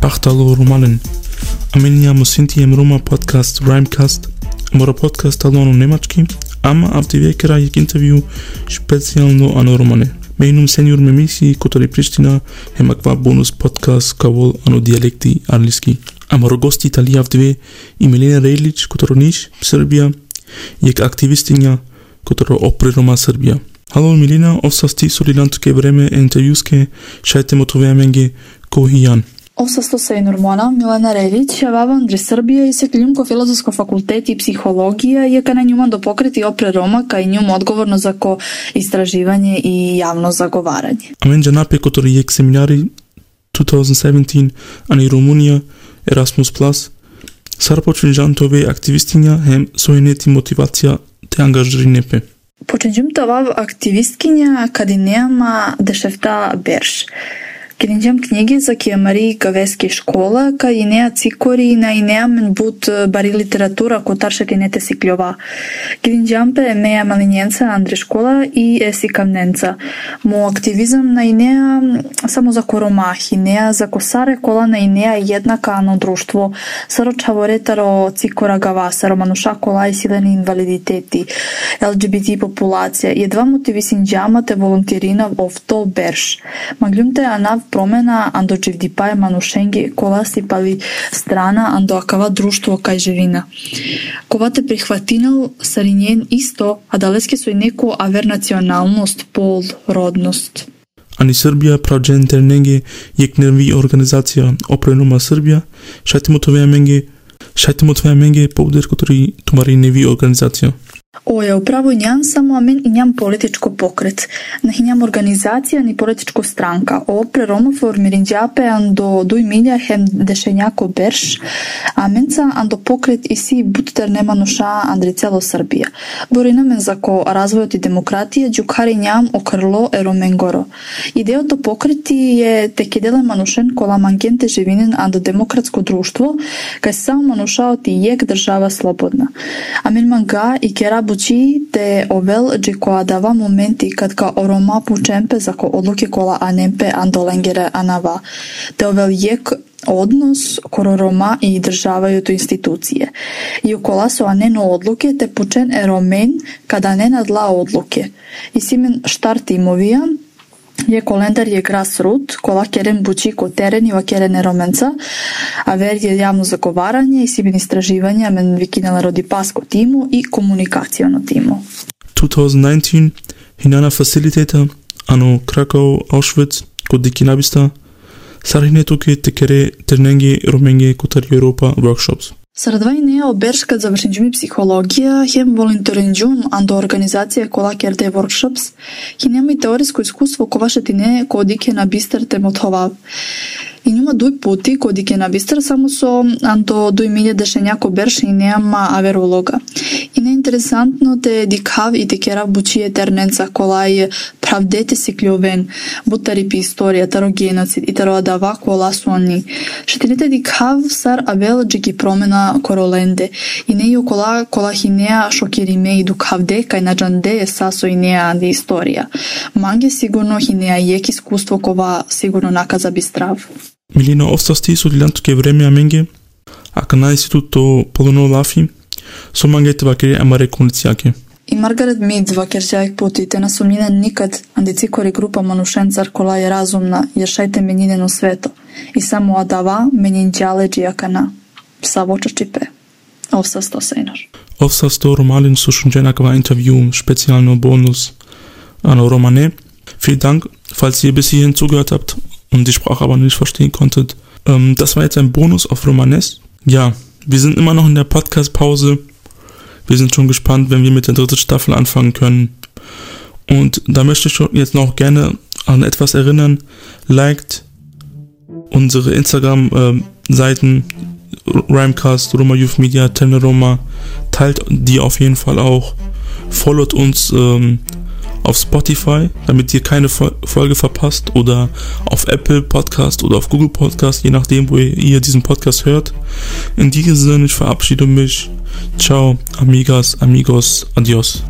Pachtalo Romanen. A menjamo Sintijem Roma podcast Rhymecast, mora podcast Alonu Nemački, ama avdivekera je intervju specijalno ano Romane. Mijn naam is Senior Memisi, Kotori Pristina en maak bonus podcast Kawol Ano Dialecti Arliski. Amaro gosti Italia V2 i Milena Relic, Kotoroniš, Srbija, jek aktivistinja, Kotoro Opriroma Srbija. Halo Milena, osas solilantuke vreme intervjuske, šajte motovejamengi Kohijan. Осасто се и нормона, Милена Релич, јавава Андре Србија и се климко филозофско факултет и психологија, јака на њума до покрети опре Рома, кај њум одговорно за ко истраживање и јавно заговарање. Амен джанапе котори јек семинари 2017, ани Румунија, Erasmus Plus, сар почни жантове активистиња хем сојнети мотивација те ангажири непе. Почнејум това активисткиња кади неама дешевта берш. Крињам книги за кија Марии Кавески школа, ка и неа цикори и на и неа мен бут бари литература ко не те си клјова. пе е меја малинјенца Андре школа и е си камненца. Мо активизам на и неа само за коромахи, неа за косаре кола на и неа еднака ано друштво. Саро чаворетаро цикора гаваса, романуша кола и силени инвалидитети, ЛГБТ популација. Едва мотиви синџамате волонтерина во овто берш. Маглюмте анав промена андо джевдипај манушенги коласи пали страна андо акава друштво кај живина. Кова те прихватинал саринјен исто, а далески со и неко авер националност, пол, родност. Ани Србија праджен терненге јек нерви организација опренума Србија, шајте му тоа менге, шајте му тоа менге повдер котори тумари неви организација. Ова ја управо нјам само, а мен и нјам политичко покрет. На нјам организација ни политичко странка. О, преромо ан до дуј милја хем дешењако берш, а ан до покрет и си буттер нема нуша андри цело Србија. Боринамен за ко развојот и демократија, джукари нјам окрло ероменгоро. Идејото покрети е текеделе манушен кола мангенте живинен андо демократско друштво, кај само манушаот и јек држава слободна. А мен манга и кера buqi te ovel gjikuadava momenti kad ka oromapu za ko odluke kola anempe andolengere anava, te ovel jek odnos kororoma i državaju tu institucije. I ukola su aneno odluke, te pučen eromen kada ne nadla odluke. I simen štar imovijan Ја колендар ја грасрут, кола керен бучи ко терен и ва керен роменца, а вер ја јавно заговарање и сибин истраживања мен викинала роди паско тиму и комуникацијано тиму. 2019 Hinana facilitata ano ко Auschwitz, kod dikinabista, sarhinetoke tekere ternenge ко тар Европа workshops. Сарадвај неа обершка да завршенџуми психологија, хем волонтеренџум андо организација кола керде воркшопс, хи нема и теориско искуство коваше ти не кодике на бистер темотова. И нема дуј пути коди ке навистер само со анто дуј миле дешењако берш и неама аверолога. И не интересантно те дикав и те кера бучи кола колај правдете си клјовен, бутари пи историја, таро геноцид и таро адава кола суани. ди хав сар авел джеки промена короленде и не кола кола хинеа шокириме и дукавде кај наджанде е сасо и неа ди историја. Манге сигурно хинеа јек искуство кова сигурно наказа би страв. Milena oftast studilantu време vreme amenge, a kana instituto Polono Lafi, so mangete вакери амаре кондицијаке. И Маргарет Мид во Керчајк путите на сумнина никад андицикори група манушенцар кола е разумна, јер шајте менинено свето. И само адава менин џале джијакана. Савоча чипе. Овса сто сейнар. Овса сто ромалин слушен дженаква интервju, spezialno Bonus an Romane. Vielen Dank, falls ihr bis hierhin zugehört habt und die Sprache aber nicht verstehen konntet. Ähm, das war jetzt ein Bonus auf Romanes. Ja, wir sind immer noch in der Podcast-Pause. Wir sind schon gespannt, wenn wir mit der dritten Staffel anfangen können. Und da möchte ich jetzt noch gerne an etwas erinnern. Liked unsere Instagram-Seiten Rhymecast, Roma Youth Media, Teneroma. Teilt die auf jeden Fall auch. Followt uns ähm, auf Spotify, damit ihr keine Folge verpasst oder auf Apple Podcast oder auf Google Podcast, je nachdem, wo ihr diesen Podcast hört. In diesem Sinne, ich verabschiede mich. Ciao, amigas, amigos, adios.